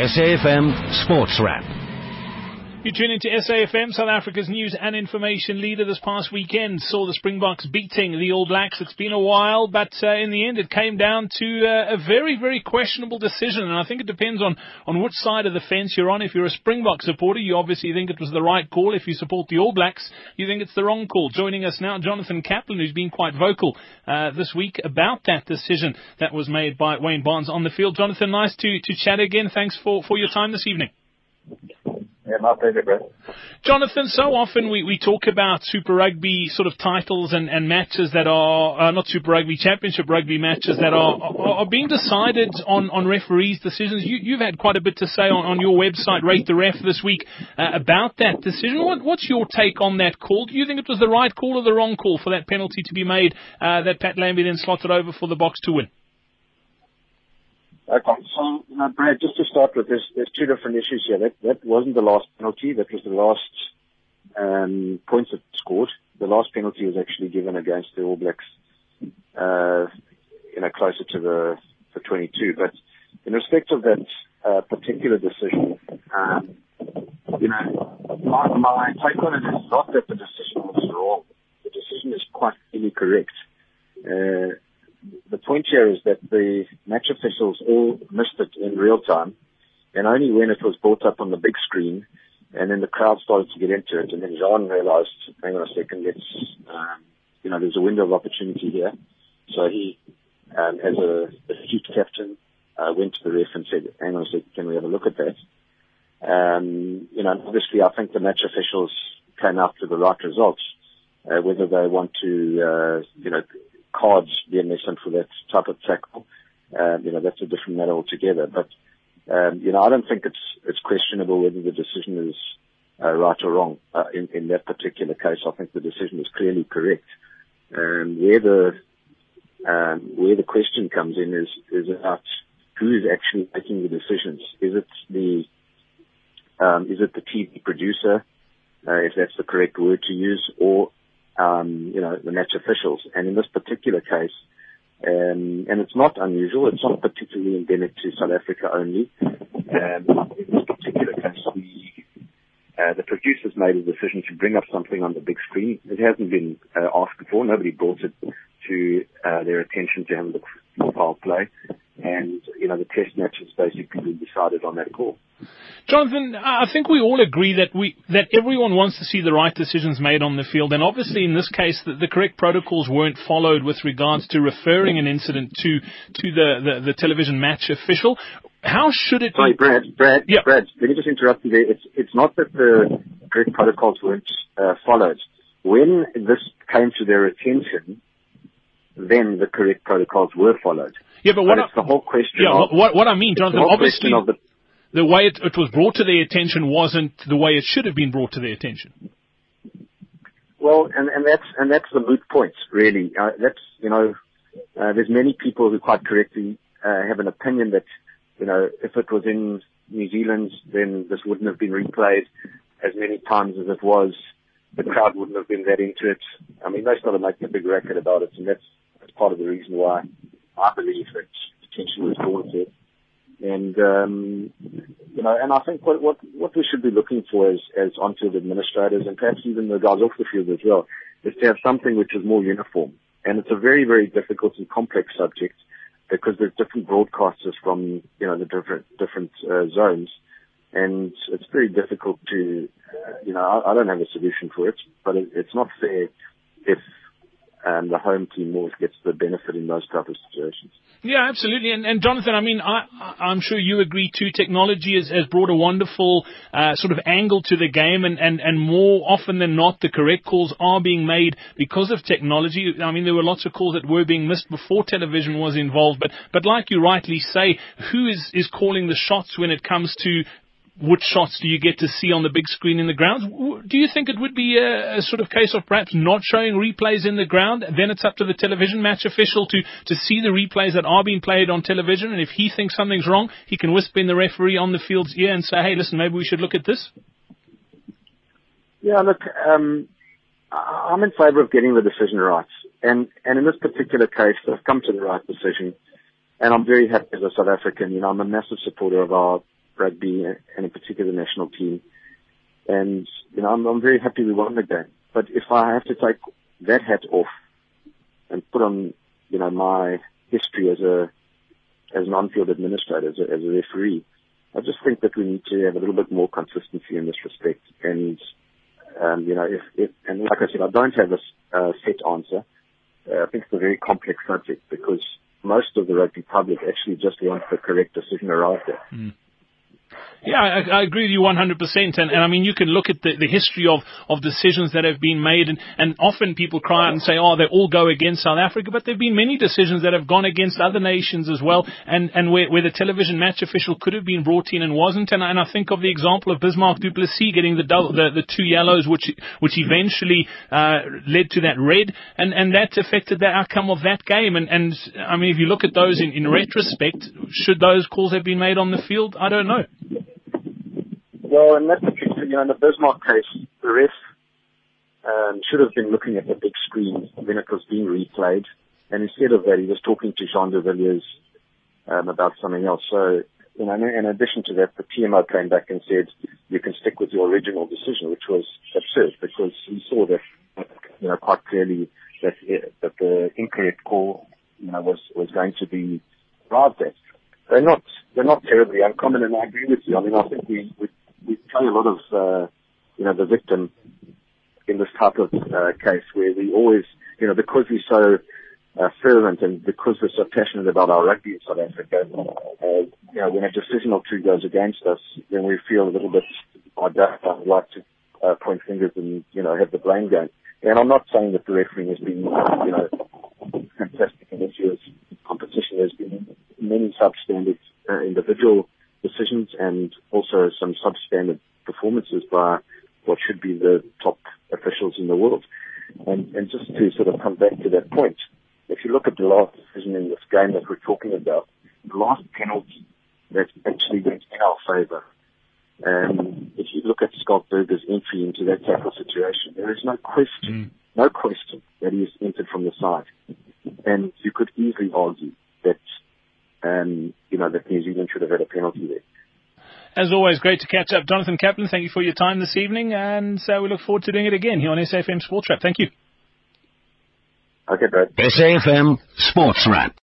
SAFM Sports Wrap. You tune into SAFM, South Africa's news and information leader this past weekend. Saw the Springboks beating the All Blacks. It's been a while, but uh, in the end it came down to uh, a very, very questionable decision. And I think it depends on, on which side of the fence you're on. If you're a Springbok supporter, you obviously think it was the right call. If you support the All Blacks, you think it's the wrong call. Joining us now, Jonathan Kaplan, who's been quite vocal uh, this week about that decision that was made by Wayne Barnes on the field. Jonathan, nice to, to chat again. Thanks for, for your time this evening. Yeah, my pleasure, Brett. Jonathan, so often we, we talk about Super Rugby sort of titles and, and matches that are, uh, not Super Rugby, Championship Rugby matches that are, are, are being decided on, on referees' decisions. You, you've had quite a bit to say on, on your website, Rate the Ref, this week uh, about that decision. What, what's your take on that call? Do you think it was the right call or the wrong call for that penalty to be made uh, that Pat Lambie then slotted over for the Boks to win? Okay, so know, Brad, just to start with, there's there's two different issues here. That that wasn't the last penalty. That was the last um, points that scored. The last penalty was actually given against the All Blacks, uh, you know, closer to the the 22. But in respect of that uh, particular decision, um, you know, my, my take on it is not that the decision was wrong. The decision is quite clearly correct. Uh, the point here is that the match officials all missed it in real time, and only when it was brought up on the big screen, and then the crowd started to get into it, and then Jean realized, hang on a second, let's, um, you know, there's a window of opportunity here. So he, um, as a astute captain, uh, went to the ref and said, hang on a second, can we have a look at that? Um, you know, obviously I think the match officials came out to the right results. Uh, whether they want to, uh, you know, cards being missing for that type of tackle. Um, you know, that's a different matter altogether. But, um, you know, I don't think it's, it's questionable whether the decision is uh, right or wrong. Uh, in, in that particular case, I think the decision is clearly correct. Um, where the, um, where the question comes in is, is about who is actually making the decisions. Is it the, um, is it the TV producer, uh, if that's the correct word to use, or um, you know, the match officials. And in this particular case, um, and it's not unusual, it's not particularly endemic to South Africa only. Um, in this particular case, we, uh, the producers made a decision to bring up something on the big screen. It hasn't been uh, asked before. Nobody brought it to uh, their attention to have a look foul play. And, you know, the test match has basically been decided on that call. Jonathan, I think we all agree that we that everyone wants to see the right decisions made on the field, and obviously in this case, the, the correct protocols weren't followed with regards to referring an incident to to the, the, the television match official. How should it? Sorry, be? Brad. Brad. Yeah. Brad. Let me just interrupt you there. It's it's not that the correct protocols weren't uh, followed. When this came to their attention, then the correct protocols were followed. Yeah, but what But I, it's the whole question. yeah, of, what what I mean, Jonathan, obviously the the way it, it was brought to their attention wasn't the way it should have been brought to their attention. Well, and, and that's and that's the moot point, really. Uh, that's you know, uh, there's many people who quite correctly uh, have an opinion that you know, if it was in New Zealand, then this wouldn't have been replayed as many times as it was. The crowd wouldn't have been that into it. I mean, they started making a big record about it, and that's, that's part of the reason why I believe that attention was to it. And um, you know, and I think what what what we should be looking for as as on-field administrators and perhaps even the guys off the field as well is to have something which is more uniform. And it's a very very difficult and complex subject because there's different broadcasters from you know the different different uh, zones, and it's very difficult to you know I, I don't have a solution for it, but it, it's not fair if um, the home team always gets the benefit in those type of situations. Yeah, absolutely. And, and Jonathan, I mean, I, I'm sure you agree too. Technology has, has brought a wonderful uh, sort of angle to the game, and, and, and more often than not, the correct calls are being made because of technology. I mean, there were lots of calls that were being missed before television was involved. But but like you rightly say, who is is calling the shots when it comes to which shots do you get to see on the big screen in the grounds? Do you think it would be a, a sort of case of perhaps not showing replays in the ground? Then it's up to the television match official to, to see the replays that are being played on television. And if he thinks something's wrong, he can whisper in the referee on the field's ear and say, hey, listen, maybe we should look at this. Yeah, look, um, I'm in favour of getting the decision right, and and in this particular case, they've come to the right decision, and I'm very happy as a South African. You know, I'm a massive supporter of our rugby and in particular the national team. And, you know, I'm, I'm very happy we won the game. But if I have to take that hat off and put on, you know, my history as a, as an on-field administrator, as a, as a referee, I just think that we need to have a little bit more consistency in this respect. And, um, you know, if, if, and like I said, I don't have a set answer. Uh, I think it's a very complex subject because most of the rugby public actually just wants the correct decision arrived at. Mm. Yeah, I, I agree with you 100%. And, and I mean, you can look at the, the history of, of decisions that have been made, and, and often people cry out and say, oh, they all go against South Africa, but there have been many decisions that have gone against other nations as well, and, and where, where the television match official could have been brought in and wasn't. And, and I think of the example of Bismarck du Plessis getting the, double, the, the two yellows, which, which eventually uh, led to that red, and, and that affected the outcome of that game. And, and I mean, if you look at those in, in retrospect, should those calls have been made on the field? I don't know. Well, in that particular, you know, in the Bismarck case, the ref um, should have been looking at the big screen when it was being replayed, and instead of that, he was talking to Jean de Villiers um, about something else. So, you know, in addition to that, the TMO came back and said you can stick with your original decision, which was absurd because he saw that, you know, quite clearly that that the incorrect call, you know, was was going to be arrived at. They're not they're not terribly uncommon, and I agree with you. I mean, I think we we play a lot of, uh, you know, the victim in this type of uh, case where we always, you know, because we're so uh, fervent and because we're so passionate about our rugby in South Africa, uh, you know, when a decision or two goes against us, then we feel a little bit, I would like to uh, point fingers and, you know, have the blame game. And I'm not saying that the refereeing has been, you know, fantastic in this year's competition. There's been many substandard uh, individual decisions and also some substandard performances by what should be the top officials in the world. And, and just to sort of come back to that point, if you look at the last decision in this game that we're talking about, the last penalty that actually went in our favour, and if you look at Schalk Burger's entry into that tackle situation, there is no question, mm. no question that he has entered from the side. And you could easily argue that um, you know, that New Zealand should have had a penalty there. As always, great to catch up. Jonathan Kaplan, thank you for your time this evening, and uh, we look forward to doing it again here on SAFM Sports Wrap. Thank you. Okay, Brad. SAFM Sports Wrap.